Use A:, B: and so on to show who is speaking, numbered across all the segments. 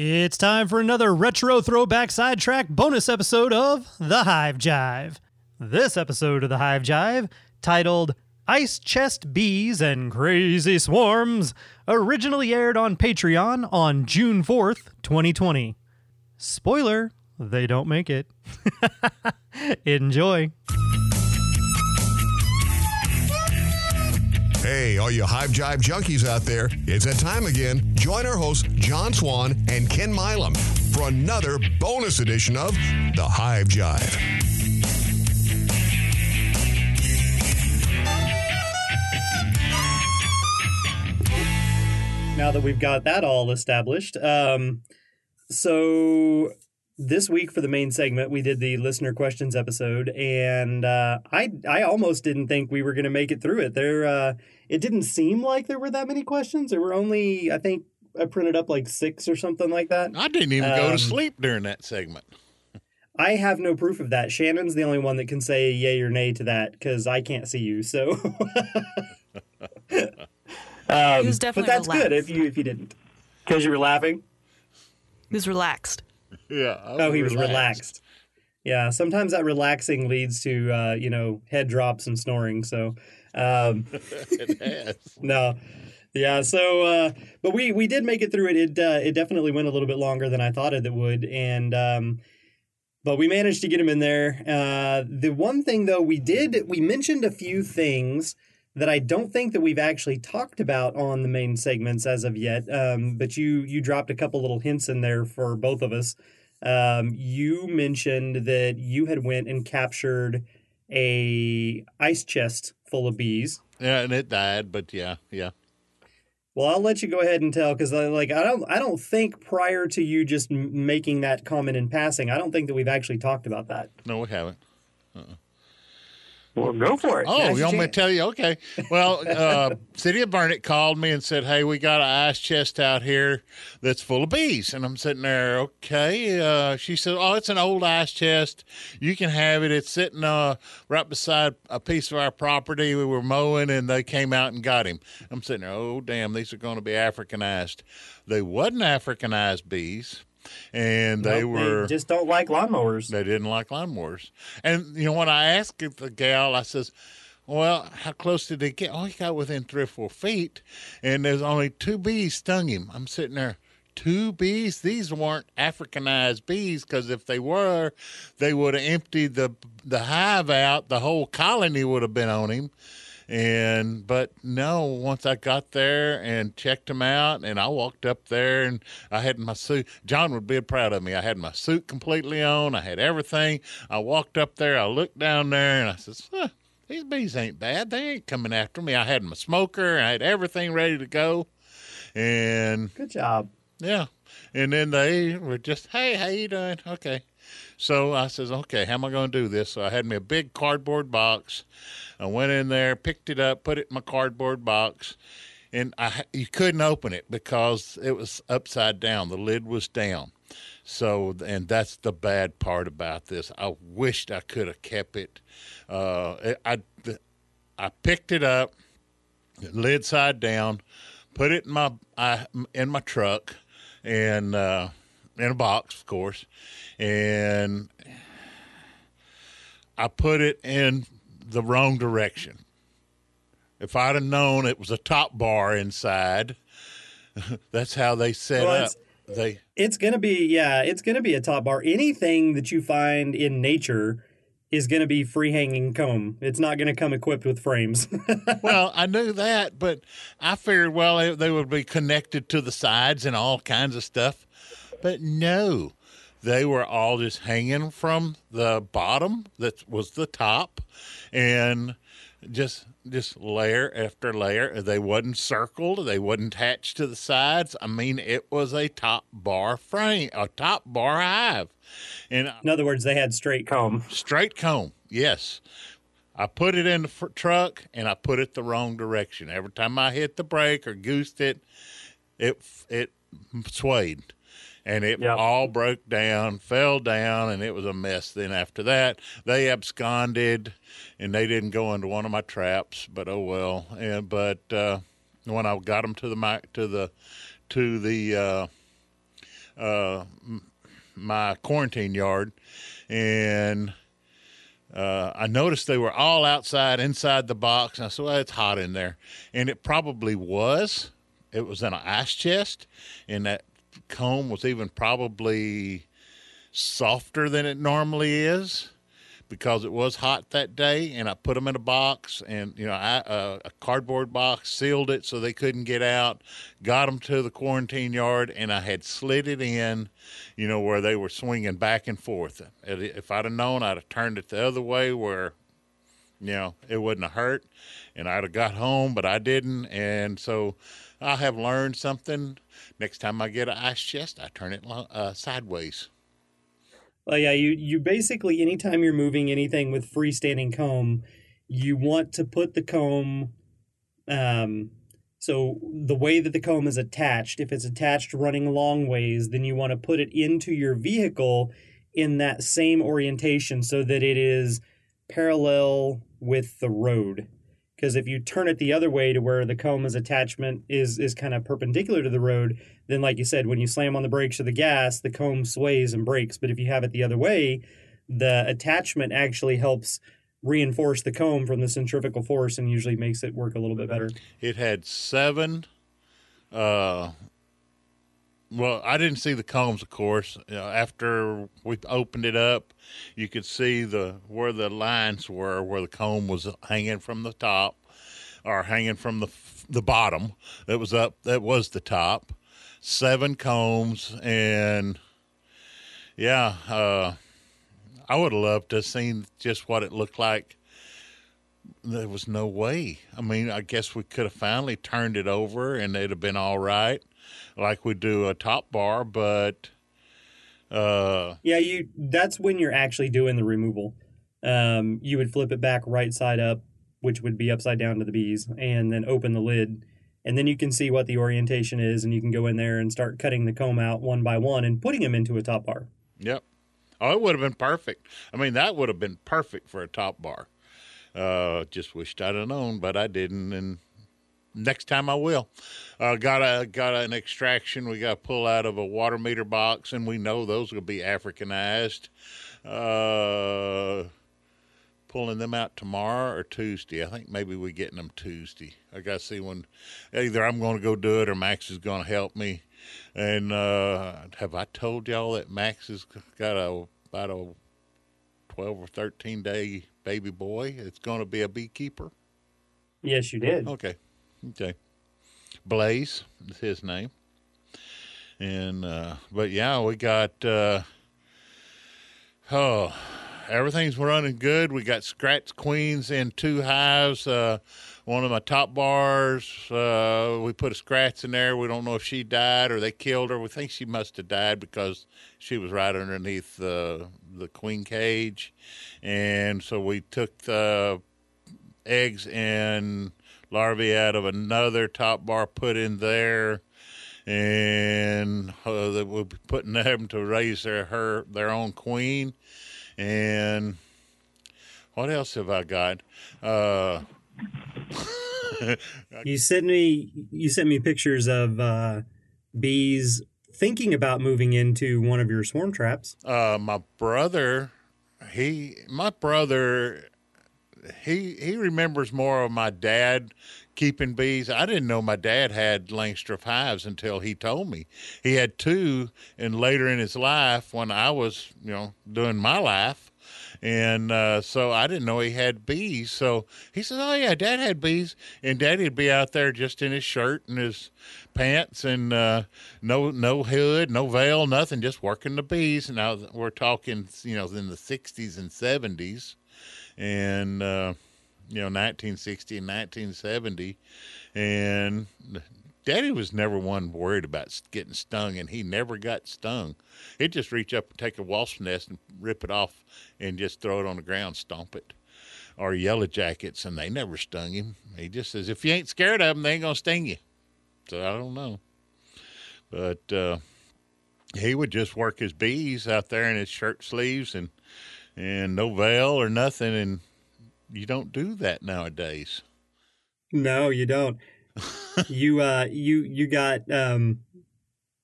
A: It's time for another retro throwback sidetrack bonus episode of The Hive Jive. This episode of The Hive Jive, titled Ice Chest Bees and Crazy Swarms, originally aired on Patreon on June 4th, 2020. Spoiler, they don't make it. Enjoy.
B: Hey, all you Hive Jive junkies out there, it's that time again. Join our hosts, John Swan and Ken Milam, for another bonus edition of The Hive Jive.
A: now that we've got that all established. Um, so this week for the main segment, we did the listener questions episode, and uh, I I almost didn't think we were going to make it through it. There, uh, it didn't seem like there were that many questions. There were only, I think, I printed up like six or something like that.
C: I didn't even go
A: Um,
C: to sleep during that segment.
A: I have no proof of that. Shannon's the only one that can say yay or nay to that because I can't see you. So, um,
D: was definitely
A: but that's good if you if you didn't because you were laughing.
D: He was relaxed.
C: Yeah.
A: Oh, he was relaxed. Yeah, sometimes that relaxing leads to uh, you know head drops and snoring. So, um,
C: it has.
A: no, yeah. So, uh, but we we did make it through it. It uh, it definitely went a little bit longer than I thought it would, and um, but we managed to get him in there. Uh, the one thing though we did we mentioned a few things that I don't think that we've actually talked about on the main segments as of yet. Um, but you you dropped a couple little hints in there for both of us. Um, you mentioned that you had went and captured a ice chest full of bees.
C: Yeah, and it died, but yeah, yeah.
A: Well, I'll let you go ahead and tell because, like, I don't, I don't think prior to you just m- making that comment in passing, I don't think that we've actually talked about that.
C: No, we haven't.
A: Well, go for it.
C: Oh,
A: Now's
C: you
A: your
C: want me to tell you? Okay. Well, uh, City of Burnet called me and said, "Hey, we got an ice chest out here that's full of bees." And I'm sitting there, okay. Uh, she said, "Oh, it's an old ice chest. You can have it. It's sitting uh, right beside a piece of our property. We were mowing, and they came out and got him." I'm sitting there, oh damn, these are going to be Africanized. They wasn't Africanized bees, and they
A: Nope,
C: were
A: just don't like lawnmowers.
C: they didn't like lawnmowers. And you know, when I asked the gal, I says, "Well, how close did they get?" Oh, he got within three or four feet, and there's only two bees stung him. I'm sitting there. Two bees. These weren't Africanized bees because if they were, they would have emptied the the hive out. The whole colony would have been on him. And but no, once I got there and checked him out, and I walked up there and I had my suit. John would be proud of me. I had my suit completely on. I had everything. I walked up there. I looked down there, and I says, huh, "These bees ain't bad. They ain't coming after me." I had my smoker. I had everything ready to go, and
A: Good job.
C: yeah. And then they were just, hey, how you doing? Okay. So I says, okay, how am I going to do this? So I had me a big cardboard box. I went in there, picked it up, put it in my cardboard box, and I you couldn't open it because it was upside down. The lid was down. So, and that's the bad part about this. I wished I could have kept it. Uh, I, I picked it up, lid side down, put it in my I, in my truck, and uh, in a box, of course, and I put it in the wrong direction. If I'd have known it was a top bar inside, that's how they set
A: Well,
C: up. They
A: It's gonna be yeah, it's gonna be a top bar. Anything that you find in nature is gonna be free hanging comb. It's not gonna come equipped with frames.
C: well, I knew that, but I figured, well, they, they would be connected to the sides and all kinds of stuff. But no, they were all just hanging from the bottom that was the top and just just layer after layer. They wasn't circled. They wasn't attached to the sides. I mean it was a top bar frame a top bar hive. And
A: in other words, they had straight comb.
C: straight comb yes. I put it in the fr- truck and i put it the wrong direction. Every time i hit the brake or goosed it it it swayed and it
A: Yep.
C: all broke down fell down and it was a mess then after that they absconded and they didn't go into one of my traps but oh well and but uh when i got them to the mic to the to the uh uh, my quarantine yard, and uh, I noticed they were all outside inside the box. And I said, "Well, it's hot in there," and it probably was. It was in an ice chest, and that comb was even probably softer than it normally is because it was hot that day and I put them in a box and you know I, uh, a cardboard box sealed it so they couldn't get out got them to the quarantine yard and I had slid it in you know where they were swinging back and forth. If I'd have known I'd have turned it the other way where you know it wouldn't have hurt and I'd have got home but I didn't. And so I have learned something. Next time I get an ice chest I turn it uh, sideways.
A: Well, yeah, you you basically anytime you're moving anything with freestanding comb, you want to put the comb um so the way that the comb is attached, if it's attached running long ways, then you want to put it into your vehicle in that same orientation so that it is parallel with the road because if you turn it the other way to where the comb is attachment is is kind of perpendicular to the road then like you said when you slam on the brakes or the gas the comb sways and breaks. But if you have it the other way the attachment actually helps reinforce the comb from the centrifugal force and usually makes it work a little bit better.
C: It had seven uh well, I didn't see the combs, of course. You know, after we opened it up, you could see the where the lines were, where the comb was hanging from the top, or hanging from the the bottom. That was up. That was the top. Seven combs, and yeah, uh, I would have loved to have seen just what it looked like. There was no way. I mean, I guess we could have finally turned it over, and it'd have been all right like we do a top bar, but uh,
A: yeah, you that's when you're actually doing the removal. Um, you would flip it back right side up, which would be upside down to the bees, and then open the lid, and then you can see what the orientation is, and you can go in there and start cutting the comb out one by one and putting them into a top bar.
C: Yep. Oh, it would have been perfect. I mean, that would have been perfect for a top bar. Uh, just wished I'd have known, but I didn't, and next time I will. Uh, got a got an extraction. We got to pull out of a water meter box, and we know those will be Africanized. Uh, pulling them out tomorrow or Tuesday. I think maybe we're getting them Tuesday. I got to see when either I'm going to go do it or Max is going to help me. And uh, have I told y'all that Max has got a about a twelve or thirteen day baby boy? It's going to be a beekeeper.
A: Yes, you did.
C: Okay. Okay. Blaze is his name. And uh, but yeah, we got uh, oh everything's running good. We got scratch queens in two hives. Uh, one of my top bars, uh, we put a scratch in there. We don't know if she died or they killed her. We think she must have died because she was right underneath the the queen cage, and so we took the eggs and larvae out of another top bar put in there, and uh, we'll be putting them to raise their her their own queen. And what else have I got? Uh,
A: you sent me you sent me pictures of uh, bees thinking about moving into one of your swarm traps.
C: Uh, my brother, he my brother he he remembers more of my dad keeping bees. I didn't know my dad had Langstroth hives until he told me. He had two, and later in his life, when I was you know doing my life, and uh, so I didn't know he had bees. So he says, "Oh yeah, Dad had bees," and Daddy'd be out there just in his shirt and his pants and uh, no no hood, no veil, nothing, just working the bees. And now we're talking, you know, in the '60s and '70s and uh, you know 1960 and 1970 and daddy was never one worried about getting stung and he never got stung. He'd just reach up and take a wasp nest and rip it off and just throw it on the ground stomp it or yellow jackets and they never stung him. He just says if you ain't scared of them they ain't gonna sting you. So i don't know. But uh, he would just work his bees out there in his shirt sleeves and and no veil or nothing, and you don't do that nowadays.
A: No, you don't. you uh, you you got um,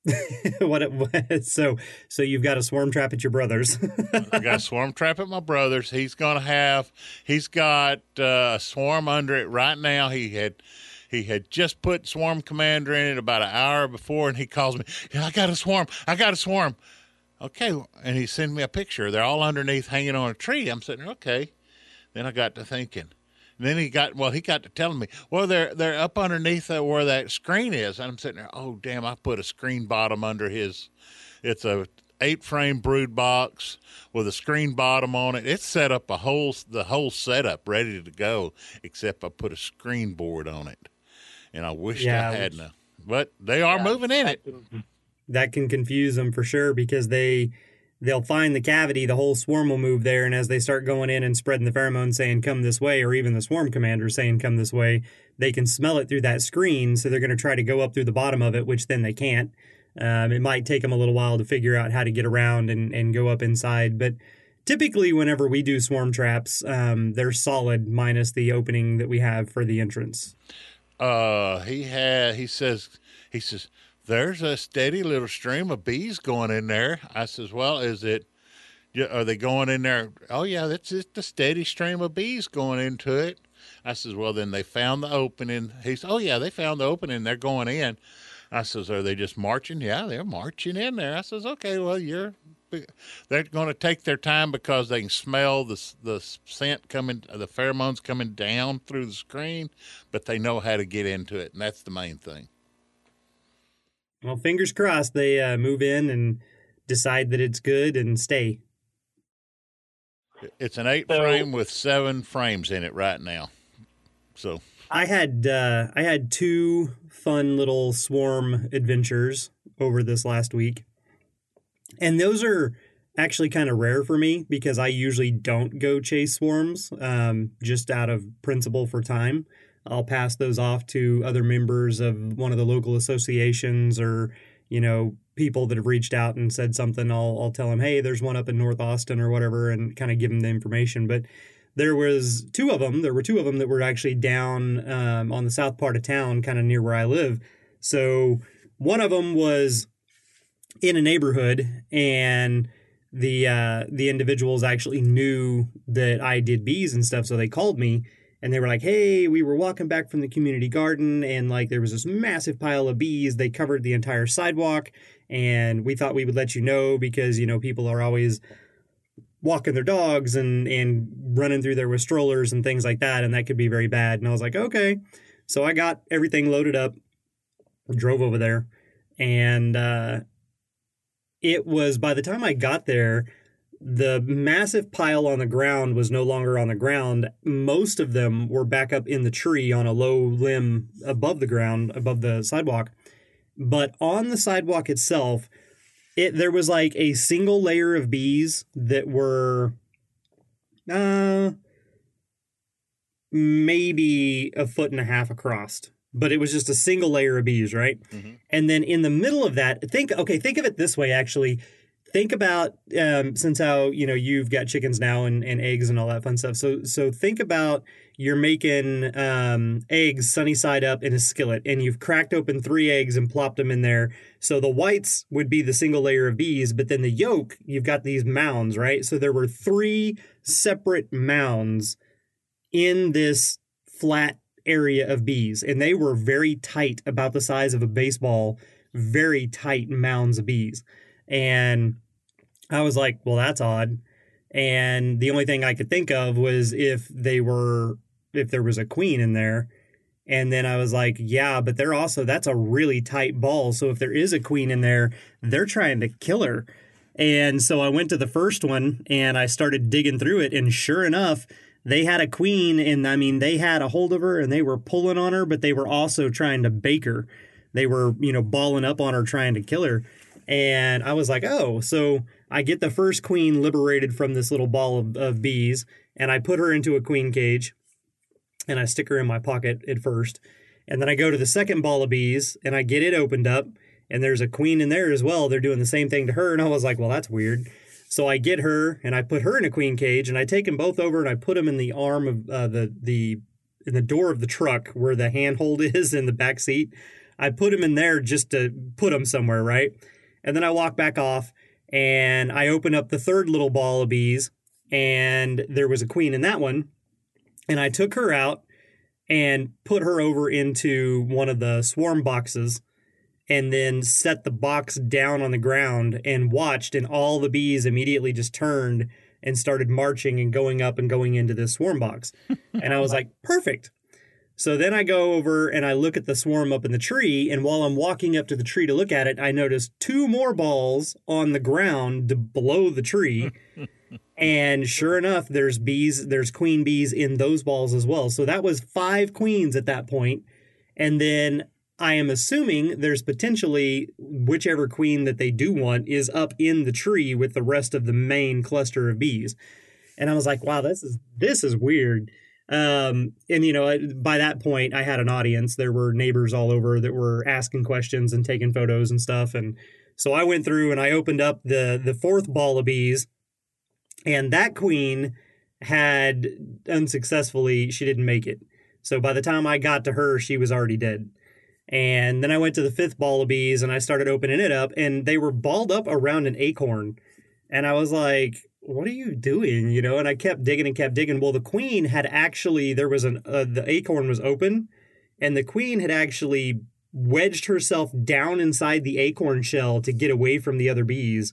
A: what it, was. so so you've got a swarm trap at your brother's.
C: I got a swarm trap at my brother's. He's gonna have. He's got uh, a swarm under it right now. He had. He had just put Swarm Commander in it about an hour before, and he calls me. Yeah, I got a swarm. I got a swarm. Okay, and he sent me a picture. They're all underneath, hanging on a tree. I'm sitting there. Okay. Then I got to thinking. And then he got well. He got to telling me, well, they're they're up underneath uh, where that screen is. And I'm sitting there. Oh, damn! I put a screen bottom under his. It's a eight frame brood box with a screen bottom on it. It's set up a whole the whole setup ready to go, except I put a screen board on it, and I wished
A: Yeah,
C: I hadn't. But they are moving in it.
A: That can confuse them for sure because they they'll find the cavity the whole swarm will move there. And as they start going in and spreading the pheromone saying come this way or even the swarm commander saying come this way they can smell it through that screen. So they're going to try to go up through the bottom of it which then they can't. Um, it might take them a little while to figure out how to get around and, and go up inside. But typically whenever we do swarm traps um, they're solid minus the opening that we have for the entrance.
C: Uh he had he says he says there's a steady little stream of bees going in there. I says well is it are they going in there? Oh yeah that's just a steady stream of bees going into it. I says well then they found the opening. He says oh yeah they found the opening. They're going in. I says are they just marching? Yeah they're marching in there. I says okay well you're they're going to take their time because they can smell the the scent coming, the pheromones coming down through the screen, but they know how to get into it, and that's the main thing.
A: Well fingers crossed they uh, move in and decide that it's good and stay
C: It's an eight
E: So-
C: frame with seven frames in it right now. So
A: I had uh, I had two fun little swarm adventures over this last week, and those are actually kind of rare for me because I usually don't go chase swarms um, just out of principle for time. I'll pass those off to other members of one of the local associations or you know people that have reached out and said something. I'll I'll tell them, hey, there's one up in North Austin or whatever, and kind of give them the information, but there was two of them. There were two of them that were actually down um, on the south part of town, kind of near where I live. So one of them was in a neighborhood, and the uh, the individuals actually knew that I did bees and stuff, so they called me and they were like, "Hey, we were walking back from the community garden, and like there was this massive pile of bees. They covered the entire sidewalk, and we thought we would let you know because you know people are always." walking their dogs and and running through there with strollers and things like that and that could be very bad and i was like okay so i got everything loaded up drove over there and uh it was by the time i got there the massive pile on the ground was no longer on the ground. Most of them were back up in the tree on a low limb above the ground above the sidewalk. But on the sidewalk itself it there was like a single layer of bees that were uh maybe a foot and a half across. But it was just a single layer of bees right?
C: Mhm.
A: and then in the middle of that think okay think of it this way actually think about um, since how you know you've got chickens now and, and eggs and all that fun stuff so so think about you're making um, eggs sunny side up in a skillet and you've cracked open three eggs and plopped them in there. So the whites would be the single layer of bees but then the yolk you've got these mounds right? So there were three separate mounds in this flat area of bees and they were very tight about the size of a baseball very tight mounds of bees. And I was like, well, that's odd. And the only thing I could think of was if they were, if there was a queen in there. And then I was like, yeah, but they're also, that's a really tight ball. So if there is a queen in there, they're trying to kill her. And so I went to the first one and I started digging through it. And sure enough, they had a queen. And I mean, they had a hold of her and they were pulling on her, but they were also trying to bake her. They were, you know, balling up on her, trying to kill her. And I was like, oh, so I get the first queen liberated from this little ball of, of bees, and I put her into a queen cage, and I stick her in my pocket at first. And then I go to the second ball of bees, and I get it opened up, and there's a queen in there as well. They're doing the same thing to her, and I was like, well, that's weird. So I get her, and I put her in a queen cage, and I take them both over, and I put them in the arm of uh, the the in the door of the truck where the handhold is in the back seat. I put them in there just to put them somewhere, right? And then I walk back off and I open up the third little ball of bees and there was a queen in that one. And I took her out and put her over into one of the swarm boxes and then set the box down on the ground and watched and all the bees immediately just turned and started marching and going up and going into this swarm box. And I was like, perfect. So then I go over and I look at the swarm up in the tree. And while I'm walking up to the tree to look at it, I notice two more balls on the ground below the tree. and sure enough, there's bees, there's queen bees in those balls as well. So that was five queens at that point. And then I am assuming there's potentially whichever queen that they do want is up in the tree with the rest of the main cluster of bees. And I was like, wow, this is this is weird. Um, and you know, by that point, I had an audience. There were neighbors all over that were asking questions and taking photos and stuff. And so I went through and I opened up the the fourth ball of bees, and that queen had unsuccessfully she didn't make it. So by the time I got to her, she was already dead. And then I went to the fifth ball of bees and I started opening it up, and they were balled up around an acorn. And I was like, what are you doing? You know, and I kept digging and kept digging. Well, the queen had actually, there was an, uh, the acorn was open, and the queen had actually wedged herself down inside the acorn shell to get away from the other bees.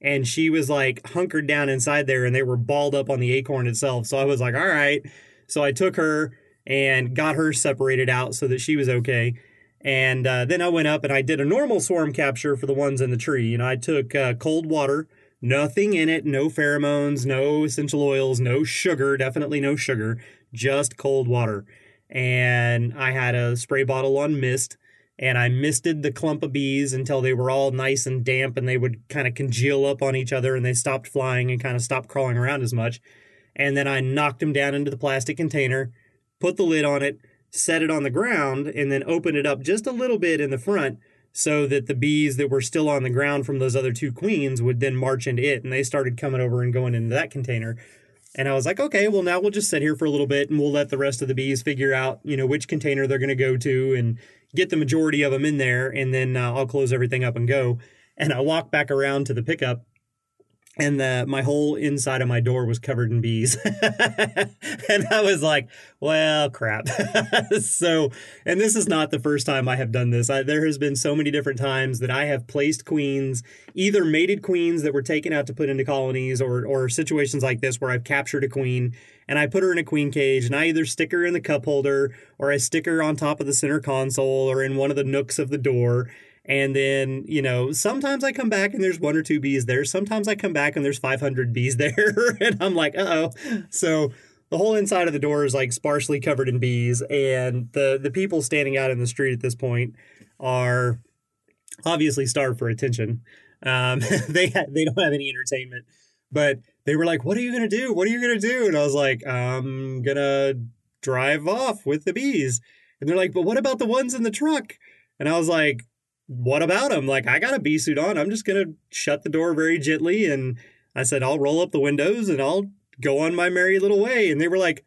A: And she was like hunkered down inside there, and they were balled up on the acorn itself. So I was like, all right. So I took her and got her separated out so that she was okay. And uh, then I went up and I did a normal swarm capture for the ones in the tree. You know, I took uh, cold water, nothing in it, no pheromones, no essential oils, no sugar, definitely no sugar, just cold water. And I had a spray bottle on mist and I misted the clump of bees until they were all nice and damp and they would kind of congeal up on each other and they stopped flying and kind of stopped crawling around as much. And then I knocked them down into the plastic container, put the lid on it, set it on the ground, and then opened it up just a little bit in the front so that the bees that were still on the ground from those other two queens would then march into it. And they started coming over and going into that container. And I was like, okay, well, now we'll just sit here for a little bit and we'll let the rest of the bees figure out, you know, which container they're going to go to and get the majority of them in there. And then uh, I'll close everything up and go. And I walk back around to the pickup and the, my whole inside of my door was covered in bees. and I was like, well, crap. so, and this is not the first time I have done this. I, there has been so many different times that I have placed queens, either mated queens that were taken out to put into colonies or, or situations like this where I've captured a queen and I put her in a queen cage and I either stick her in the cup holder or I stick her on top of the center console or in one of the nooks of the door and then, you know, sometimes I come back and there's one or two bees there. Sometimes I come back and there's 500 bees there. and I'm like, uh oh. So the whole inside of the door is like sparsely covered in bees. And the, the people standing out in the street at this point are obviously starved for attention. Um, they, ha- they don't have any entertainment. But they were like, what are you going to do? What are you going to do? And I was like, I'm going to drive off with the bees. And they're like, but what about the ones in the truck? And I was like, what about him? Like, I got a bee suit on. I'm just going to shut the door very gently. And I said, I'll roll up the windows and I'll go on my merry little way. And they were like,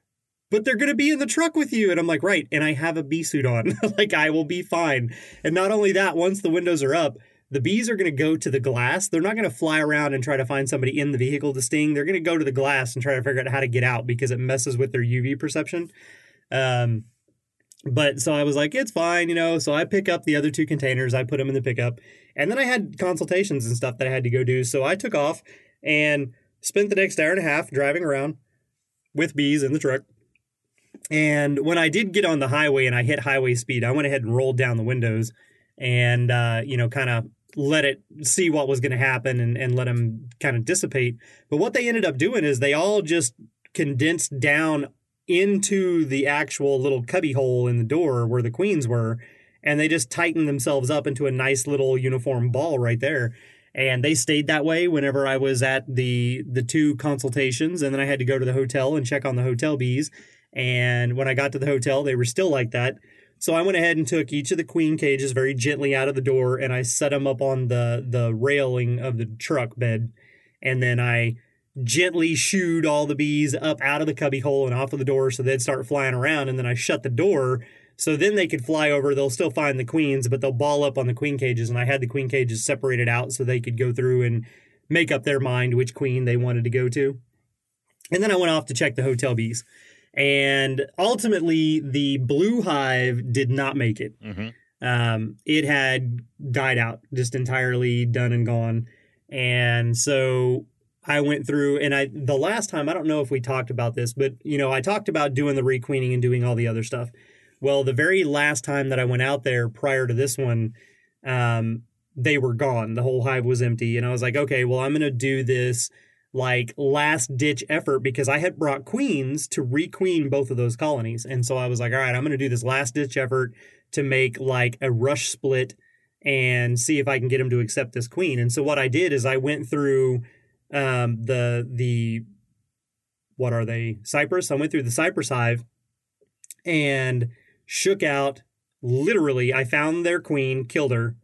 A: but they're going to be in the truck with you. And I'm like, right. And I have a bee suit on. like, I will be fine. And not only that, once the windows are up, the bees are going to go to the glass. They're not going to fly around and try to find somebody in the vehicle to sting. They're going to go to the glass and try to figure out how to get out because it messes with their UV perception. Um, but so I was like, it's fine, you know. So I pick up the other two containers, I put them in the pickup, and then I had consultations and stuff that I had to go do. So I took off and spent the next hour and a half driving around with bees in the truck. And when I did get on the highway and I hit highway speed, I went ahead and rolled down the windows and, uh, you know, kind of let it see what was going to happen and, and let them kind of dissipate. But what they ended up doing is they all just condensed down into the actual little cubby hole in the door where the queens were and they just tightened themselves up into a nice little uniform ball right there. And they stayed that way whenever I was at the the two consultations and then I had to go to the hotel and check on the hotel bees and when I got to the hotel they were still like that. So I went ahead and took each of the queen cages very gently out of the door and I set them up on the the railing of the truck bed. And then I gently shooed all the bees up out of the cubby hole and off of the door so they'd start flying around. And then I shut the door So then they could fly over. They'll still find the queens, but they'll ball up on the queen cages. And I had the queen cages separated out so they could go through and make up their mind which queen they wanted to go to. And then I went off to check the hotel bees. And ultimately, the blue hive did not make it. Um, it had died out, just entirely done and gone. And so I went through, and I the last time I don't know if we talked about this, but you know I talked about doing the requeening and doing all the other stuff. Well, the very last time that I went out there prior to this one, um, they were gone. The whole hive was empty, and I was like, okay, well I'm gonna do this like last ditch effort because I had brought queens to requeen both of those colonies, and so I was like, all right, I'm gonna do this last ditch effort to make like a rush split and see if I can get them to accept this queen. And so what I did is I went through um, the the what are they Cypress? I went through the Cypress hive and shook out. Literally, I found their queen, killed her,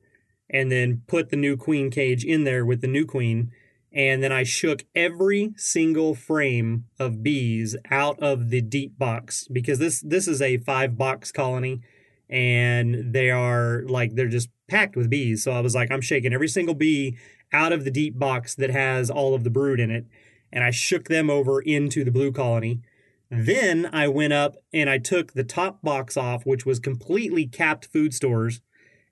A: and then put the new queen cage in there with the new queen. And then I shook every single frame of bees out of the deep box because this this is a five box colony and they are like they're just packed with bees. So I was like, I'm shaking every single bee out of the deep box that has all of the brood in it, and I shook them over into the blue colony. Then I went up and I took the top box off, which was completely capped food stores,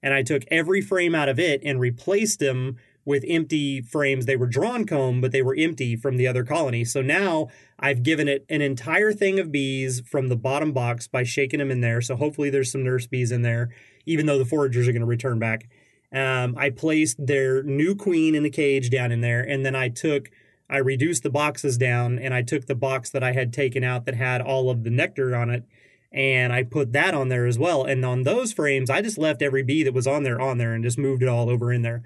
A: and I took every frame out of it and replaced them with empty frames. They were drawn comb, but they were empty from the other colony. So now I've given it an entire thing of bees from the bottom box by shaking them in there. So hopefully there's some nurse bees in there, even though the foragers are going to return back. Um, I placed their new queen in the cage down in there, and then I took, I reduced the boxes down, and I took the box that I had taken out that had all of the nectar on it, and I put that on there as well. And on those frames, I just left every bee that was on there on there and just moved it all over in there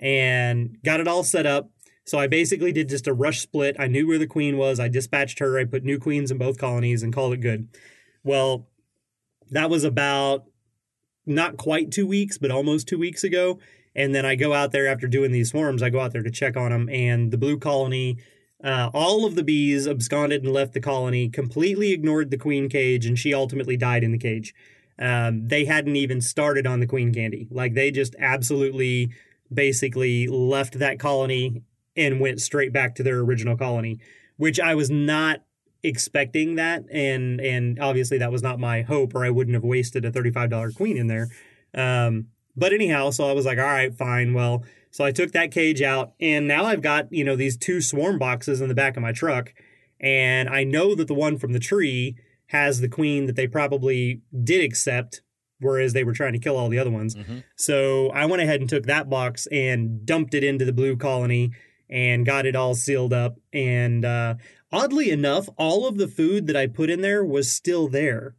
A: and got it all set up. So I basically did just a rush split. I knew where the queen was. I dispatched her. I put new queens in both colonies and called it good. Well, that was about not quite two weeks, but almost two weeks ago. And then I go out there after doing these swarms. I go out there to check on them, and the blue colony, uh, all of the bees absconded and left the colony, completely ignored the queen cage, and she ultimately died in the cage. Um, they hadn't even started on the queen candy. Like they just absolutely, basically left that colony and went straight back to their original colony, which I was not expecting that and and obviously that was not my hope or I wouldn't have wasted a $35 queen in there. Um, but anyhow, so I was like, all right, fine. Well, so I took that cage out and now I've got, you know, these two swarm boxes in the back of my truck and I know that the one from the tree has the queen that they probably did accept whereas they were trying to kill all the other ones. So I went ahead and took that box and dumped it into the blue colony and got it all sealed up. And uh, oddly enough, all of the food that I put in there was still there.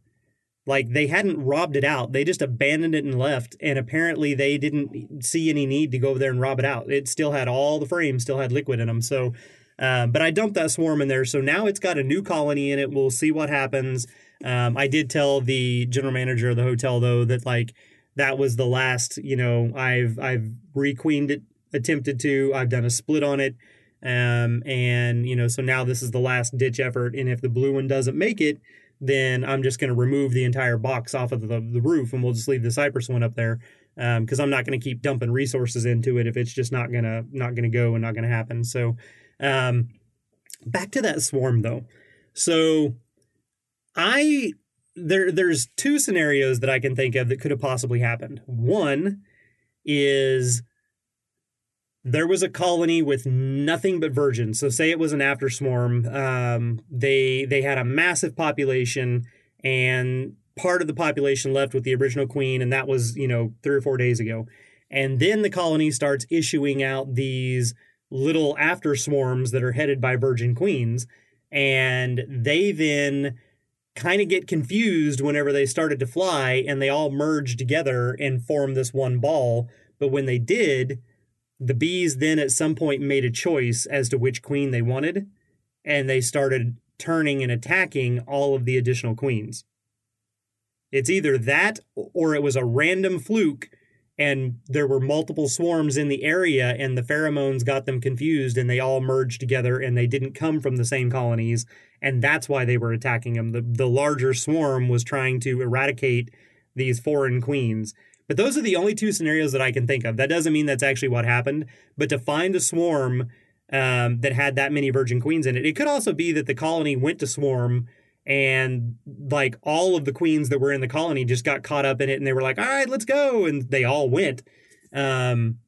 A: Like they hadn't robbed it out. They just abandoned it and left. And apparently they didn't see any need to go over there and rob it out. It still had all the frames, still had liquid in them. So, uh, but I dumped that swarm in there. So now it's got a new colony in it. We'll see what happens. Um, I did tell the general manager of the hotel though that like that was the last. You know, I've I've requeened it, attempted to. I've done a split on it, um, and you know, so now this is the last ditch effort. And if the blue one doesn't make it, then I'm just going to remove the entire box off of the, the roof, and we'll just leave the cypress one up there because I'm not going to keep dumping resources into it if it's just not gonna not gonna go and not gonna happen. So, um, back to that swarm though. So I there there's two scenarios that I can think of that could have possibly happened. One is there was a colony with nothing but virgins. So say it was an after swarm. Um, they they had a massive population, and part of the population left with the original queen, and that was you know three or four days ago. And then the colony starts issuing out these little after swarms that are headed by virgin queens, and they then kind of get confused whenever they started to fly and they all merge together and form this one ball. But when they did, the bees then at some point made a choice as to which queen they wanted, and they started turning and attacking all of the additional queens. It's either that or it was a random fluke and there were multiple swarms in the area and the pheromones got them confused and they all merged together and they didn't come from the same colonies and that's why they were attacking them the, the larger swarm was trying to eradicate these foreign queens. But those are the only two scenarios that I can think of. That doesn't mean that's actually what happened, but to find a swarm um, that had that many virgin queens in it, it could also be that the colony went to swarm and like all of the queens that were in the colony just got caught up in it and they were like, all right, let's go. And they all went. Um,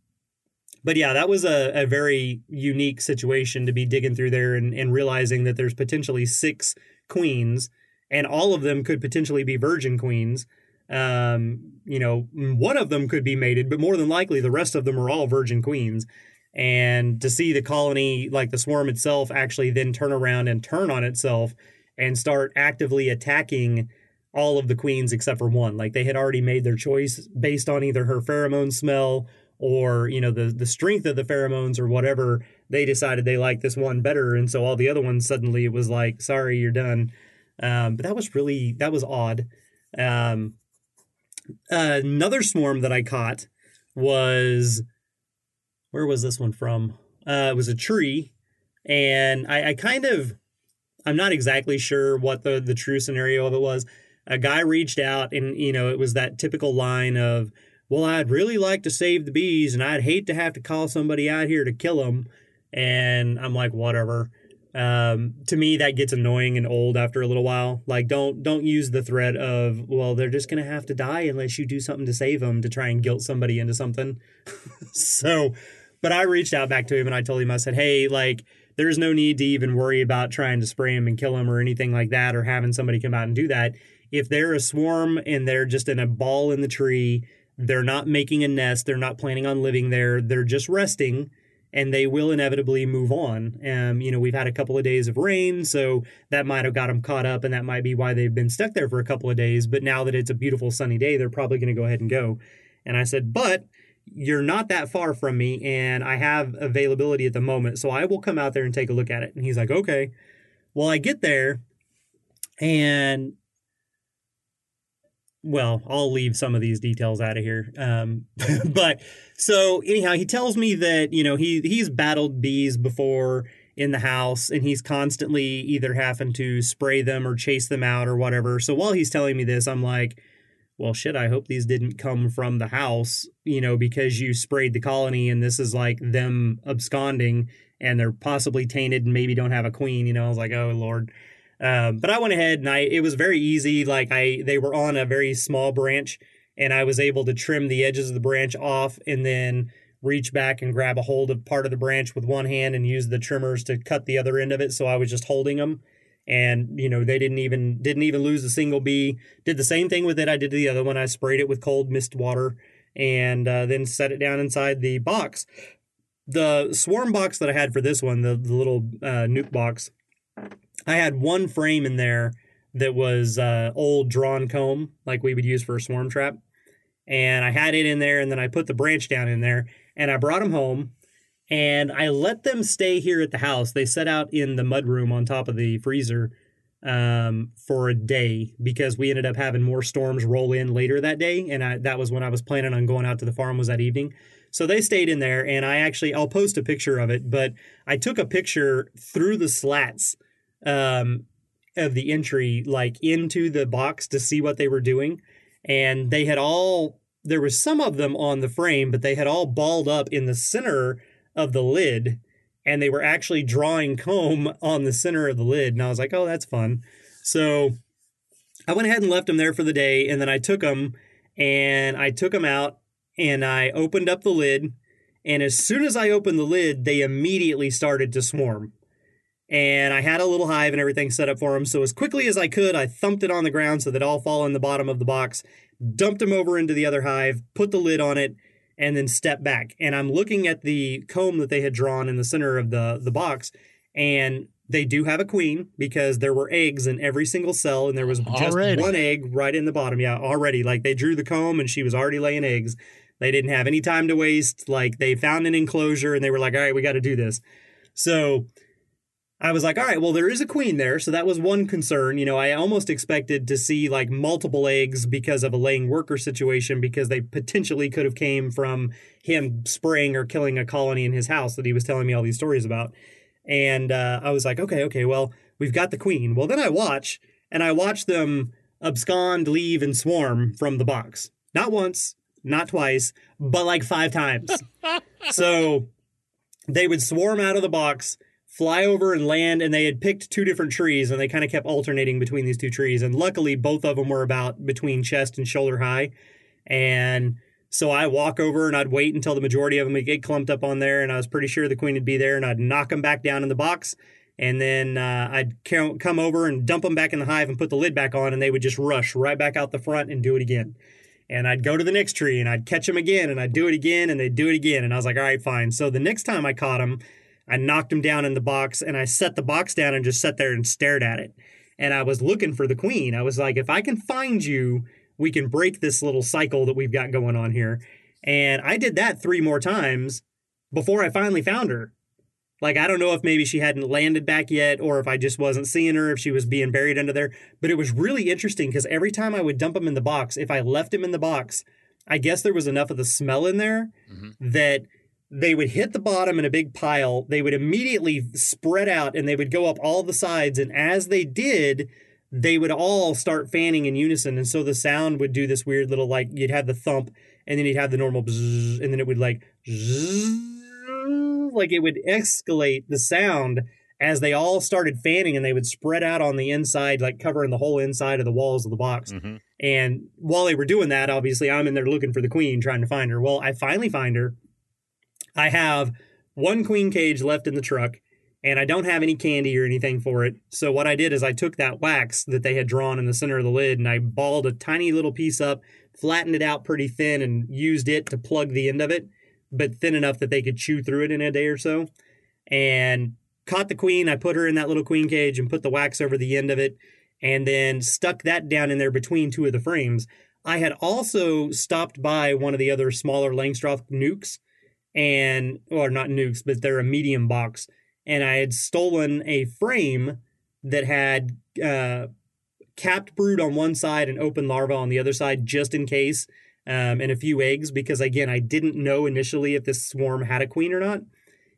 A: but yeah, that was a, a very unique situation to be digging through there and, and realizing that there's potentially six queens and all of them could potentially be virgin queens. Um, you know, one of them could be mated, but more than likely the rest of them are all virgin queens. And to see the colony, like the swarm itself, actually then turn around and turn on itself and start actively attacking all of the queens except for one. Like they had already made their choice based on either her pheromone smell or, you know, the the strength of the pheromones or whatever. They decided they liked this one better, and so all the other ones suddenly it was like, sorry, you're done. Um, but that was really that was odd. Um, another swarm that I caught was where was this one from? Uh, it was a tree, and I, I kind of I'm not exactly sure what the the true scenario of it was. A guy reached out, and you know it was that typical line of, "Well, I'd really like to save the bees, and I'd hate to have to call somebody out here to kill them." And I'm like, whatever. Um, to me, that gets annoying and old after a little while. Like, don't don't use the threat of, well, they're just gonna have to die unless you do something to save them to try and guilt somebody into something. so, but I reached out back to him and I told him, I said, hey, like there's no need to even worry about trying to spray them and kill them or anything like that or having somebody come out and do that. If they're a swarm and they're just in a ball in the tree, they're not making a nest, they're not planning on living there, they're just resting and they will inevitably move on. Um, you know, we've had a couple of days of rain, so that might have got them caught up, and that might be why they've been stuck there for a couple of days. But now that it's a beautiful sunny day, they're probably going to go ahead and go. And I said, but you're not that far from me and I have availability at the moment. So I will come out there and take a look at it. And he's like, okay. Well, I get there and well, I'll leave some of these details out of here. Um, but so anyhow, he tells me that, you know, he he's battled bees before in the house and he's constantly either having to spray them or chase them out or whatever. So while he's telling me this, I'm like, well, shit, I hope these didn't come from the house, you know, because you sprayed the colony and this is like them absconding and they're possibly tainted and maybe don't have a queen, you know. I was like, oh, Lord. Um, but I went ahead and I, it was very easy. Like I, they were on a very small branch and I was able to trim the edges of the branch off and then reach back and grab a hold of part of the branch with one hand and use the trimmers to cut the other end of it. So I was just holding them and you know they didn't even didn't even lose a single bee did the same thing with it i did the other one i sprayed it with cold mist water and uh, then set it down inside the box the swarm box that i had for this one the, the little uh, nuc box i had one frame in there that was uh, old drawn comb like we would use for a swarm trap and i had it in there and then i put the branch down in there and i brought them home and I let them stay here at the house. They set out in the mud room on top of the freezer um, for a day because we ended up having more storms roll in later that day, and I, that was when I was planning on going out to the farm was that evening. So they stayed in there, and I actually I'll post a picture of it, but I took a picture through the slats um, of the entry, like into the box to see what they were doing, and they had all there was some of them on the frame, but they had all balled up in the center of the lid and they were actually drawing comb on the center of the lid. And I was like, oh, that's fun. So I went ahead and left them there for the day. And then I took them and I took them out and I opened up the lid. And as soon as I opened the lid, they immediately started to swarm. And I had a little hive and everything set up for them. So as quickly as I could, I thumped it on the ground so that all fall in the bottom of the box, dumped them over into the other hive, put the lid on it, and then stepped back. And I'm looking at the comb that they had drawn in the center of the, the box, and they do have a queen because there were eggs in every single cell, and there was just already. one egg right in the bottom. Yeah, already. Like they drew the comb, and she was already laying eggs. They didn't have any time to waste. Like they found an enclosure, and they were like, all right, we got to do this. So I was like, all right, well, there is a queen there. So that was one concern. You know, I almost expected to see like multiple eggs because of a laying worker situation because they potentially could have came from him spraying or killing a colony in his house that he was telling me all these stories about. And uh, I was like, okay, okay, well, we've got the queen. Well, then I watch and I watch them abscond, leave, and swarm from the box. Not once, not twice, but like five times. so they would swarm out of the box, fly over and land, and they had picked two different trees, and they kind of kept alternating between these two trees. And luckily, both of them were about between chest and shoulder high. And so I walk over and I'd wait until the majority of them would get clumped up on there, and I was pretty sure the queen would be there, and I'd knock them back down in the box. And then uh, I'd come over and dump them back in the hive and put the lid back on, and they would just rush right back out the front and do it again and I'd go to the next tree and I'd catch them again and I'd do it again and they'd do it again. And I was like, all right, fine. So the next time I caught him, I knocked him down in the box and I set the box down and just sat there and stared at it. And I was looking for the queen. I was like, if I can find you, we can break this little cycle that we've got going on here. And I did that three more times before I finally found her. Like, I don't know if maybe she hadn't landed back yet or if I just wasn't seeing her, if she was being buried under there. But it was really interesting because every time I would dump him in the box, if I left him in the box, I guess there was enough of the smell in there mm-hmm. that they would hit the bottom in a big pile. They would immediately spread out and they would go up all the sides. And as they did, they would all start fanning in unison. And so the sound would do this weird little like you'd have the thump and then you'd have the normal bzzz, and then it would like bzzz, like it would escalate the sound as they all started fanning and they would spread out on the inside, like covering the whole inside of the walls of the box. Mm-hmm. And while they were doing that, obviously, I'm in there looking for the queen, trying to find her. Well, I finally find her. I have one queen cage left in the truck, and I don't have any candy or anything for it. So, what I did is I took that wax that they had drawn in the center of the lid and I balled a tiny little piece up, flattened it out pretty thin, and used it to plug the end of it but thin enough that they could chew through it in a day or so. And caught the queen. I put her in that little queen cage and put the wax over the end of it and then stuck that down in there between two of the frames. I had also stopped by one of the other smaller Langstroth nucs and, or not nucs, but they're a medium box. And I had stolen a frame that had uh, capped brood on one side and open larva on the other side just in case um, and a few eggs because again I didn't know initially if this swarm had a queen or not,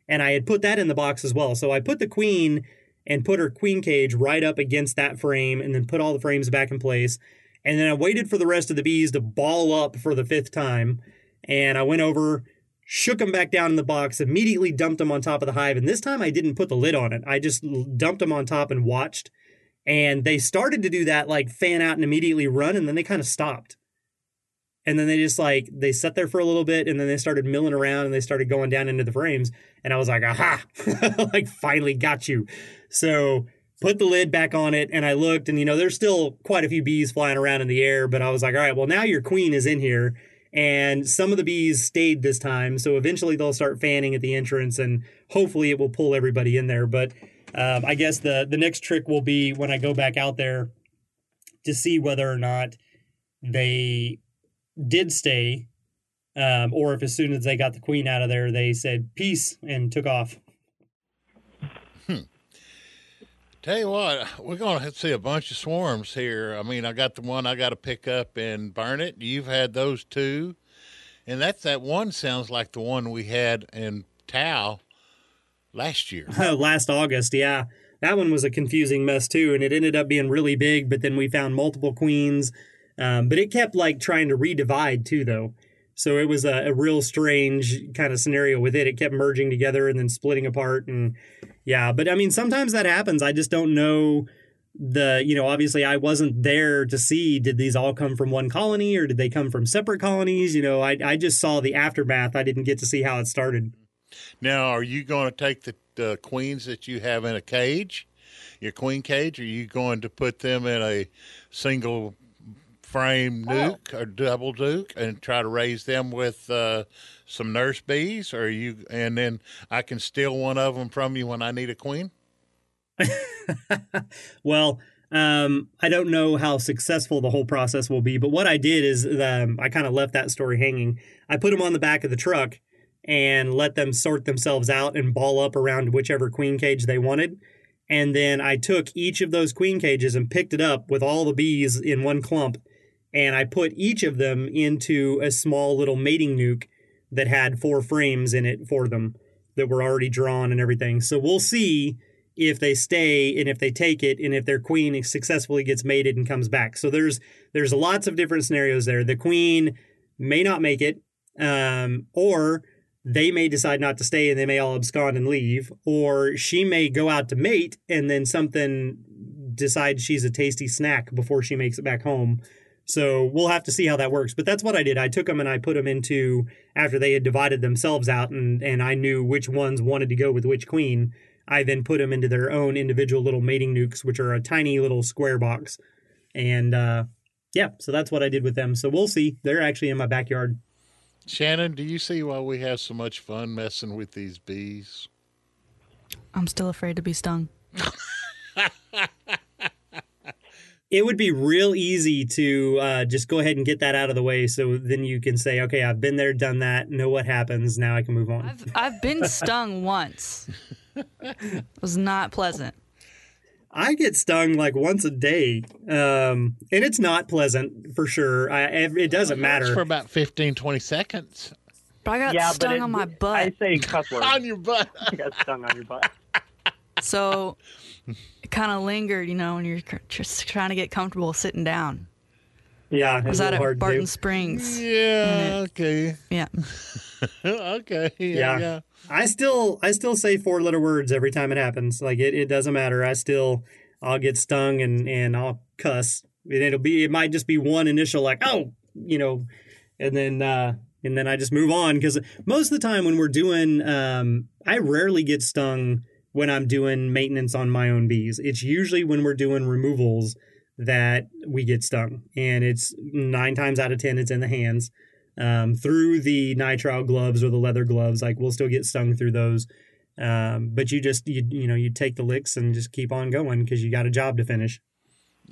A: and I had put that in the box as well. So I put the queen and put her queen cage right up against that frame, and then put all the frames back in place. And then I waited for the rest of the bees to ball up for the fifth time, and I went over. Shook them back down in the box, immediately dumped them on top of the hive. And this time I didn't put the lid on it. I just dumped them on top and watched. And they started to do that, like fan out and immediately run, and then they kind of stopped and then they just like they sat there for a little bit and then they started milling around and they started going down into the frames and i was like aha like finally got you so put the lid back on it and i looked and you know there's still quite a few bees flying around in the air but i was like all right well now your queen is in here and some of the bees stayed this time so eventually they'll start fanning at the entrance and hopefully it will pull everybody in there but um, i guess the the next trick will be when i go back out there to see whether or not they did stay, um, or if as soon as they got the queen out of there, they said peace and took off.
C: Tell you what, we're going to see a bunch of swarms here. I mean, I got the one I got to pick up and Burnet. You've had those two. And that's that one sounds like the one we had in Tao last year.
A: last August, yeah. That one was a confusing mess too, and it ended up being really big, but then we found multiple queens um, but it kept like trying to redivide too, though. So it was a, a real strange kind of scenario with it. It kept merging together and then splitting apart. And yeah, but I mean, sometimes that happens. I just don't know the, you know, obviously I wasn't there to see did these all come from one colony or did they come from separate colonies? You know, I, I just saw the aftermath. I didn't get to see how it started.
C: Now, are you going to take the, the queens that you have in a cage, your queen cage? Are you going to put them in a single frame oh. nuc or double nuc and try to raise them with uh, some nurse bees? Or you and then i can steal one of them from you when i need a queen?
A: Well um, i don't know how successful the whole process will be but what i did is um, i kind of left that story hanging. I put them on the back of the truck and let them sort themselves out and ball up around whichever queen cage they wanted. And then I took each of those queen cages and picked it up with all the bees in one clump and I put each of them into a small little mating nuc that had four frames in it for them that were already drawn and everything. So we'll see if they stay and if they take it and if their queen successfully gets mated and comes back. So there's there's lots of different scenarios there. The queen may not make it, um, or they may decide not to stay and they may all abscond and leave, or she may go out to mate and then something decides she's a tasty snack before she makes it back home. So we'll have to see how that works. But that's what I did. I took them and I put them into after they had divided themselves out and and I knew which ones wanted to go with which queen. I then put them into their own individual little mating nucs, which are a tiny little square box. And uh, yeah, so that's what I did with them. So we'll see. They're actually in my backyard.
C: Shannon, do you see why we have so much fun messing with these bees?
D: I'm still afraid to be stung.
A: it would be real easy to uh, just go ahead and get that out of the way so then you can say okay i've been there done that know what happens now i can move on
D: I've, I've been stung once. It was not pleasant.
A: i get stung like once a day um, and it's not pleasant for sure I, it doesn't
C: matter for about 15, 20 seconds
D: But I got
E: yeah,
D: stung
E: but it,
D: on my butt I
E: say cuss words.
C: on your butt.
E: you got stung on your butt.
D: So it kind of lingered, you know, when you're cr- just trying to get comfortable sitting down.
A: yeah
D: I
A: it's
D: was
A: that
D: at
A: hard to
D: Barton. Springs.
C: Yeah, okay.
D: Yeah.
C: okay. Yeah,
A: Yeah.
C: yeah.
A: i still i still say four letter words every time it happens like it, it doesn't matter i still i'll get stung and and i'll cuss and it'll be it might just be one initial like oh you know and then uh and then i just move on because most of the time when we're doing um i rarely get stung when i'm doing maintenance on my own bees it's usually when we're doing removals that we get stung and it's nine times out of ten it's in the hands um, through the nitrile gloves or the leather gloves. Like we'll still get stung through those. Um, but you just you you know you take the licks and just keep on going because you got a job to finish.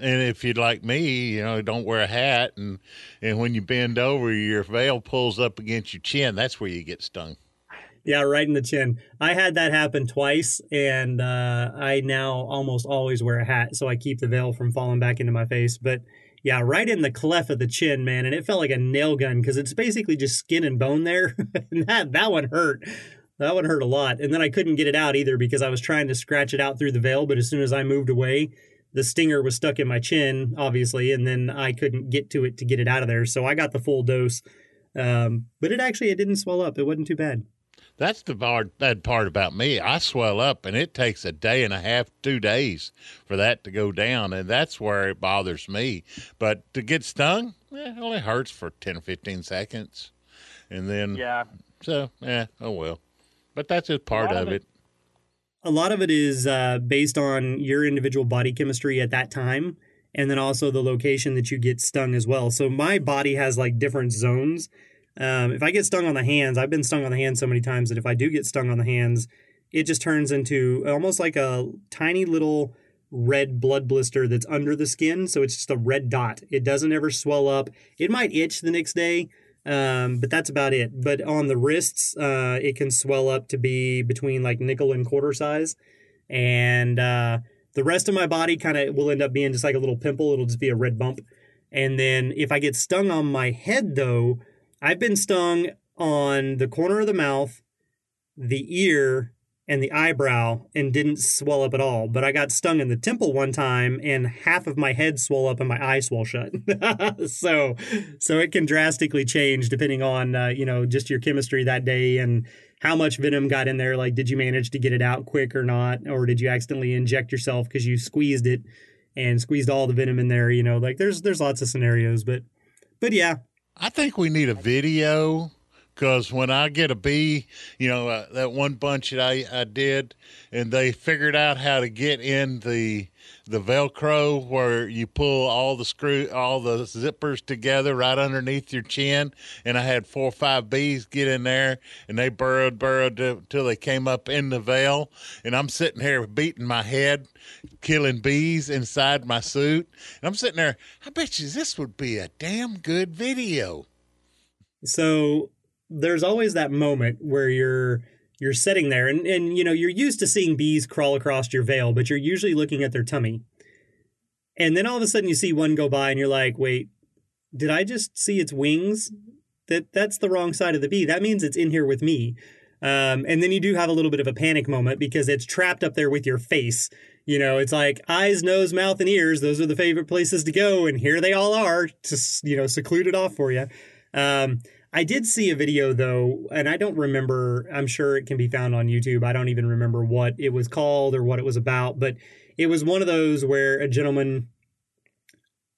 C: And if you'd like me, you know, don't wear a hat, and and when you bend over, your veil pulls up against your chin. That's where you get stung.
A: Yeah, right in the chin. I had that happen twice, and uh, I now almost always wear a hat, so I keep the veil from falling back into my face. But yeah, right in the cleft of the chin, man, and it felt like a nail gun because it's basically just skin and bone there. and that that one hurt. That one hurt a lot, and then I couldn't get it out either because I was trying to scratch it out through the veil. But as soon as I moved away, the stinger was stuck in my chin, obviously, and then I couldn't get to it to get it out of there. So I got the full dose. Um, but it actually it didn't swell up. It wasn't too bad.
C: That's the bad, bad part about me. I swell up, and it takes a day and a half, two days for that to go down, and that's where it bothers me. But to get stung, eh, it only hurts for ten or fifteen seconds, and then
E: Yeah.
C: so yeah, oh well. But that's just part of
E: of
C: it.
E: it-
A: a lot of it is uh, based on your individual body chemistry at that time and then also the location that you get stung as well so my body has like different zones um, if i get stung on the hands i've been stung on the hands so many times that if i do get stung on the hands it just turns into almost like a tiny little red blood blister that's under the skin so it's just a red dot it doesn't ever swell up it might itch the next day um, but that's about it. But on the wrists, uh, it can swell up to be between like nickel and quarter size, and uh, the rest of my body kind of will end up being just like a little pimple. It'll just be a red bump. And then if I get stung on my head, though, I've been stung on the corner of the mouth, the ear, and the eyebrow and didn't swell up at all. But I got stung in the temple one time and half of my head swelled up and my eye swelled shut. so so it can drastically change depending on uh, you know just your chemistry that day and how much venom got in there. Like did you manage to get it out quick or not? Or did you accidentally inject yourself because you squeezed it and squeezed all the venom in there? You know, like there's there's lots of scenarios, but but yeah,
C: I think we need a video because when I get a bee, you know, uh, that one bunch that I, I did, and they figured out how to get in the the Velcro where you pull all the screw, all the zippers together right underneath your chin. And I had four or five bees get in there, and they burrowed, burrowed till they came up in the veil. And I'm sitting here beating my head, killing bees inside my suit. And I'm sitting there. I bet you this would be a damn good video.
A: So there's always that moment where you're you're sitting there and, and you know you're used to seeing bees crawl across your veil, but you're usually looking at their tummy. And then all of a sudden you see one go by and you're like, wait, did I just see its wings? That that's the wrong side of the bee. That means it's in here with me. Um, and then you do have a little bit of a panic moment because it's trapped up there with your face. You know, it's like eyes, nose, mouth, and ears. Those are the favorite places to go, and here they all are, just you know, secluded off for you. Um, I did see a video though, and I don't remember. I'm sure it can be found on YouTube. I don't even remember what it was called or what it was about, but it was one of those where a gentleman.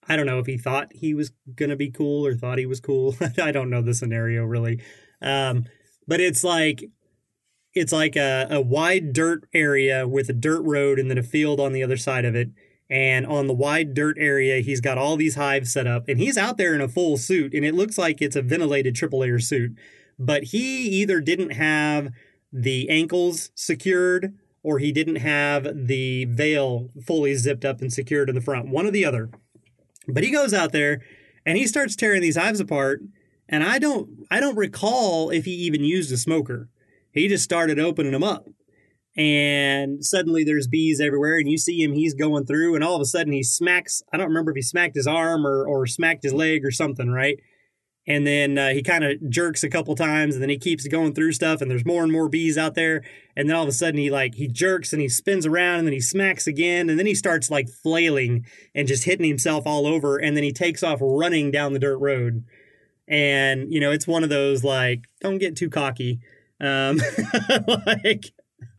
A: I don't know if he thought he was gonna be cool or thought he was cool. I don't know the scenario really, um, but it's like it's like a, a wide dirt area with a dirt road and then a field on the other side of it. And on the wide dirt area, he's got all these hives set up, and he's out there in a full suit, and it looks like it's a ventilated triple layer suit. But he either didn't have the ankles secured or he didn't have the veil fully zipped up and secured in the front, one or the other. But he goes out there and he starts tearing these hives apart, and I don't I don't recall if he even used a smoker. He just started opening them up and suddenly there's bees everywhere and you see him he's going through and all of a sudden he smacks i don't remember if he smacked his arm or, or smacked his leg or something right? And then uh, he kind of jerks a couple times and then he keeps going through stuff and there's more and more bees out there and then all of a sudden he like he jerks and he spins around and then he smacks again and then he starts like flailing and just hitting himself all over and then he takes off running down the dirt road. And you know it's one of those like don't get too cocky um like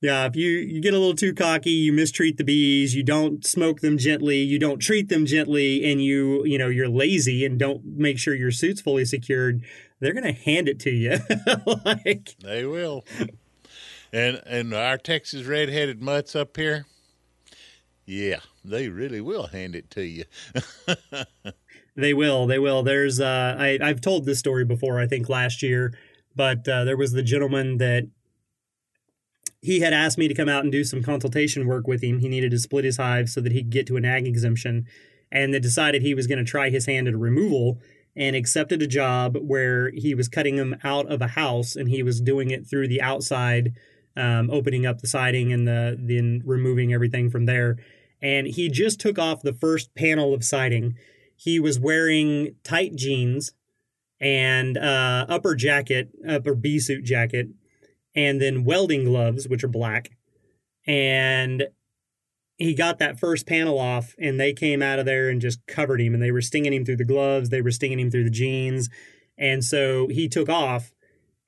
A: yeah, if you you get a little too cocky, you mistreat the bees, you don't smoke them gently, you don't treat them gently, and you you know you're lazy and don't make sure your suit's fully secured, they're gonna hand it to you. like
C: They will. And and our Texas redheaded mutts up here, yeah, they really will hand it to you.
A: they will, they will. There's uh, I I've told this story before, I think last year, but uh, there was the gentleman that he had asked me to come out and do some consultation work with him. He needed to split his hive so that he could get to an ag exemption, and that decided he was going to try his hand at a removal and accepted a job where he was cutting them out of a house and he was doing it through the outside, um, opening up the siding and the then removing everything from there. And he just took off the first panel of siding. He was wearing tight jeans and uh, upper jacket, upper bee suit jacket, and then welding gloves, which are black. And he got that first panel off, and they came out of there and just covered him. And they were stinging him through the gloves, they were stinging him through the jeans. And so he took off,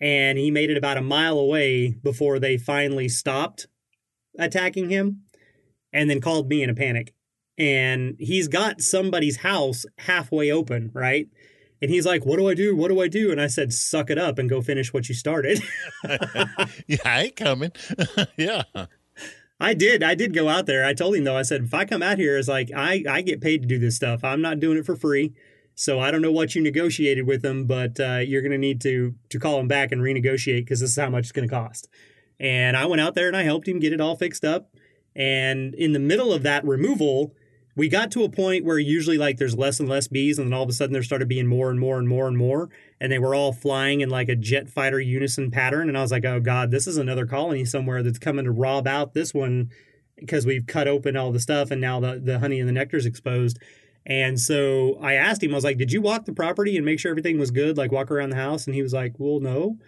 A: and he made it about a mile away before they finally stopped attacking him and then called me in a panic. And he's got somebody's house halfway open, right? And he's like, What do I do? What do I do? And I said, Suck it up and go finish what you started.
C: yeah, I ain't coming. yeah.
A: I did. I did go out there. I told him though, I said, if I come out here, it's like I, I get paid to do this stuff. I'm not doing it for free. So I don't know what you negotiated with them, but uh, you're going to need to to call them back and renegotiate because this is how much it's going to cost. And I went out there and I helped him get it all fixed up. And in the middle of that removal, we got to a point where usually like there's less and less bees, and then all of a sudden there started being more and more and more and more, and they were all flying in like a jet fighter unison pattern. And I was like, oh god, this is another colony somewhere that's coming to rob out this one because we've cut open all the stuff and now the the honey and the nectar's exposed. And so I asked him, I was like, did you walk the property and make sure everything was good, like walk around the house? And he was like, well, no.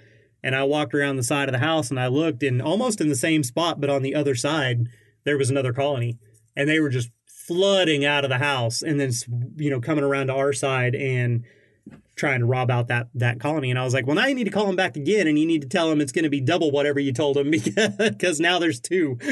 A: And I walked around the side of the house and I looked, and almost in the same spot, but on the other side, there was another colony, and they were just flooding out of the house and then you know coming around to our side and trying to rob out that that colony. And i was like well now you need to call him back again and you need to tell him it's going to be double whatever you told him because now there's two.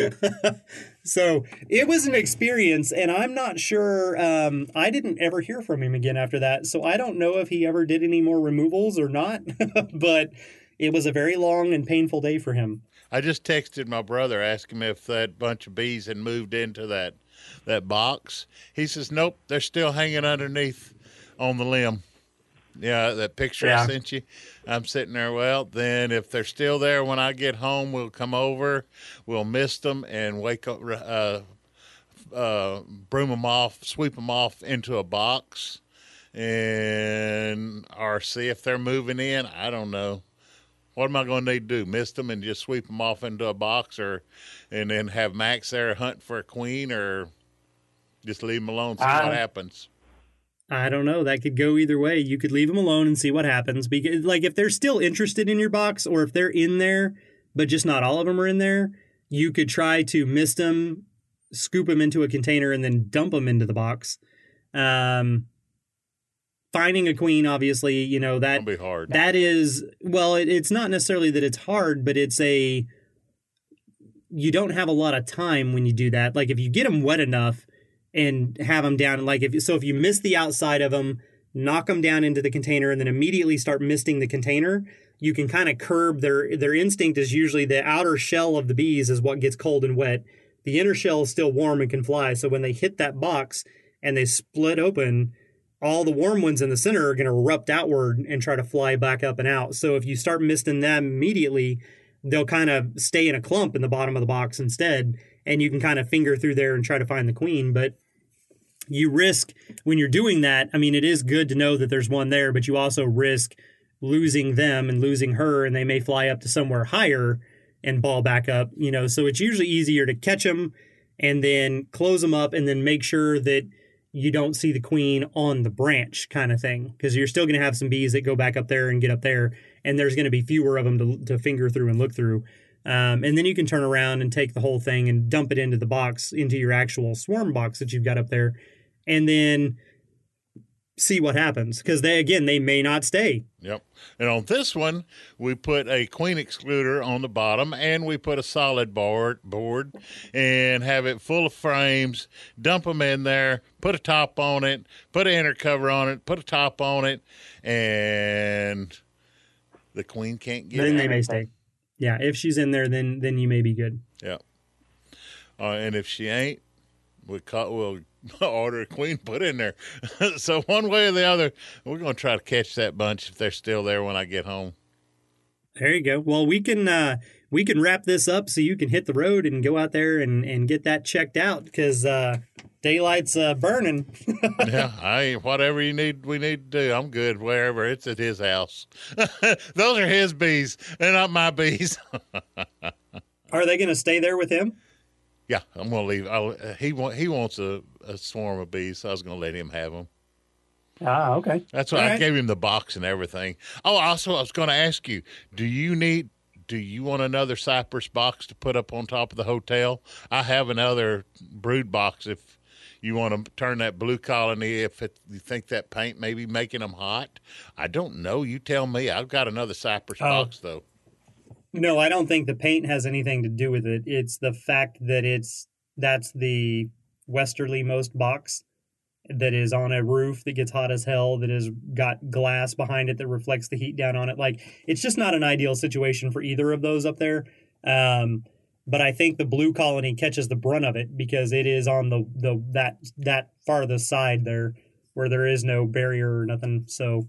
A: So it was an experience and i'm not sure um, i didn't ever hear from him again after that. So i don't know if he ever did any more removals or not but it was a very long and painful day for him.
C: I just texted my brother, asking him if that bunch of bees had moved into that that box. He says, "Nope, they're still hanging underneath on the limb." Yeah, that picture I sent you. I'm sitting there. Well, then if they're still there when I get home, we'll come over, we'll mist them, and wake up, uh, uh, broom them off, sweep them off into a box, and or see if they're moving in. I don't know. What am I going to need to do? Mist them and just sweep them off into a box, or and then have Max there hunt for a queen, or just leave them alone, see what
E: Uh,
C: happens.
A: I don't know. That could go either way. You could leave them alone and see what happens. Because, like, if they're still interested in your box, or if they're in there, but just not all of them are in there, you could try to mist them, scoop them into a container, and then dump them into the box. Um, finding a queen, obviously, you know that
C: be hard.
A: that is well. It, it's not necessarily that it's hard, but it's a you don't have a lot of time when you do that. Like if you get them wet enough and have them down, like if so, if you miss the outside of them, knock them down into the container, and then immediately start misting the container. You can kind of curb their their instinct is usually the outer shell of the bees is what gets cold and wet. The inner shell is still warm and can fly. So when they hit that box and they split open, all the warm ones in the center are going to erupt outward and try to fly back up and out. So if you start misting them immediately, they'll kind of stay in a clump in the bottom of the box instead, and you can kind of finger through there and try to find the queen. But you risk when you're doing that. I mean, it is good to know that there's one there, but you also risk losing them and losing her, and they may fly up to somewhere higher and ball back up. You know, so it's usually easier to catch them and then close them up, and then make sure that you don't see the queen on the branch kind of thing because you're still going to have some bees that go back up there and get up there and there's going to be fewer of them to, to finger through and look through. Um, and then you can turn around and take the whole thing and dump it into the box into your actual swarm box that you've got up there and then see what happens. Because they again they may not stay.
C: Yep. And on this one, we put a queen excluder on the bottom and we put a solid board board and have it full of frames, dump them in there, put a top on it, put an inner cover on it, put a top on it, and the queen can't get
A: then
C: in.
A: they may stay yeah if she's in there then then you may be good
C: Yep. Uh, and if she ain't, we cut, we'll order a queen put in there. so one way or the other, we're going to try to catch that bunch if they're still there when I get home.
A: There you go. Well, we can uh, we can wrap this up so you can hit the road and go out there and, and get that checked out because uh, daylight's uh, burning.
C: yeah, I whatever you need, we need to do. I'm good wherever it's at his house. Those are his bees. They're not my bees.
A: Are they going to stay there with him?
C: yeah, I'm gonna leave. I'll, uh, he want he wants a, a swarm of bees, so I was gonna let him have them.
E: Ah, okay.
C: That's why
A: All
C: I
A: right.
C: gave him the box and everything. Oh, also, I was going to ask you: Do you need? Do you want another cypress box to put up on top of the hotel? I have another brood box if you want to turn that blue colony. If it, you think that paint may be making them hot, I don't know. You tell me. I've got another cypress
A: Oh.
C: box though.
A: No, I don't think the paint has anything to do with it. It's the fact that it's that's the westerly most box that is on a roof that gets hot as hell that has got glass behind it that reflects the heat down on it like it's just not an ideal situation for either of those up there um but i think the blue colony catches the brunt of it because it is on the the that that farthest side there where there is no barrier or nothing so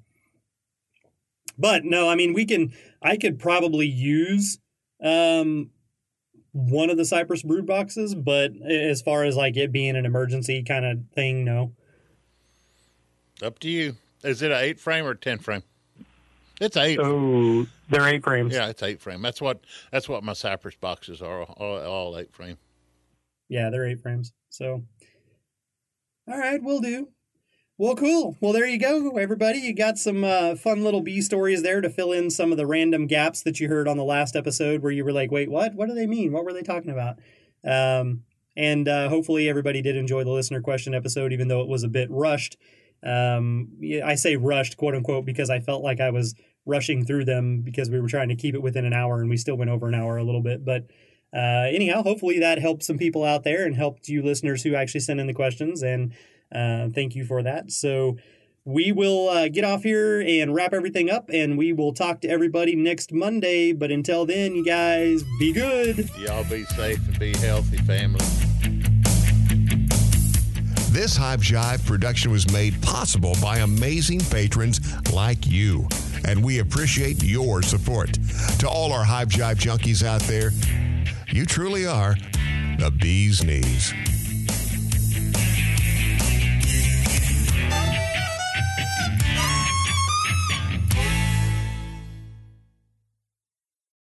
A: but no i mean we can i could probably use um one of the cypress brood boxes but as far as like it being an emergency kind of thing no
C: Up to you. Is it an eight frame or ten frame? It's eight.
E: So they're eight frames.
C: Yeah, it's eight frame. That's what that's what my cypress boxes are. All, all eight frame.
A: Yeah, they're eight frames. So, all right, we'll do. Well, cool. Well, there you go, everybody. You got some uh, fun little bee stories there to fill in some of the random gaps that you heard on the last episode where you were like, wait, what? What do they mean? What were they talking about? Um, and uh, hopefully everybody did enjoy the listener question episode, even though it was a bit rushed. Um, I say rushed, quote unquote, because I felt like I was rushing through them because we were trying to keep it within an hour and we still went over an hour a little bit. But uh, anyhow, hopefully that helped some people out there and helped you listeners who actually sent in the questions. And uh, thank you for that. So we will uh, get off here and wrap everything up, and we will talk to everybody next Monday. But until then, you guys be good.
C: Y'all be safe and be healthy, family.
B: This Hive Jive production was made possible by amazing patrons like you, and we appreciate your support. To all our Hive Jive junkies out there, you truly are the bee's knees.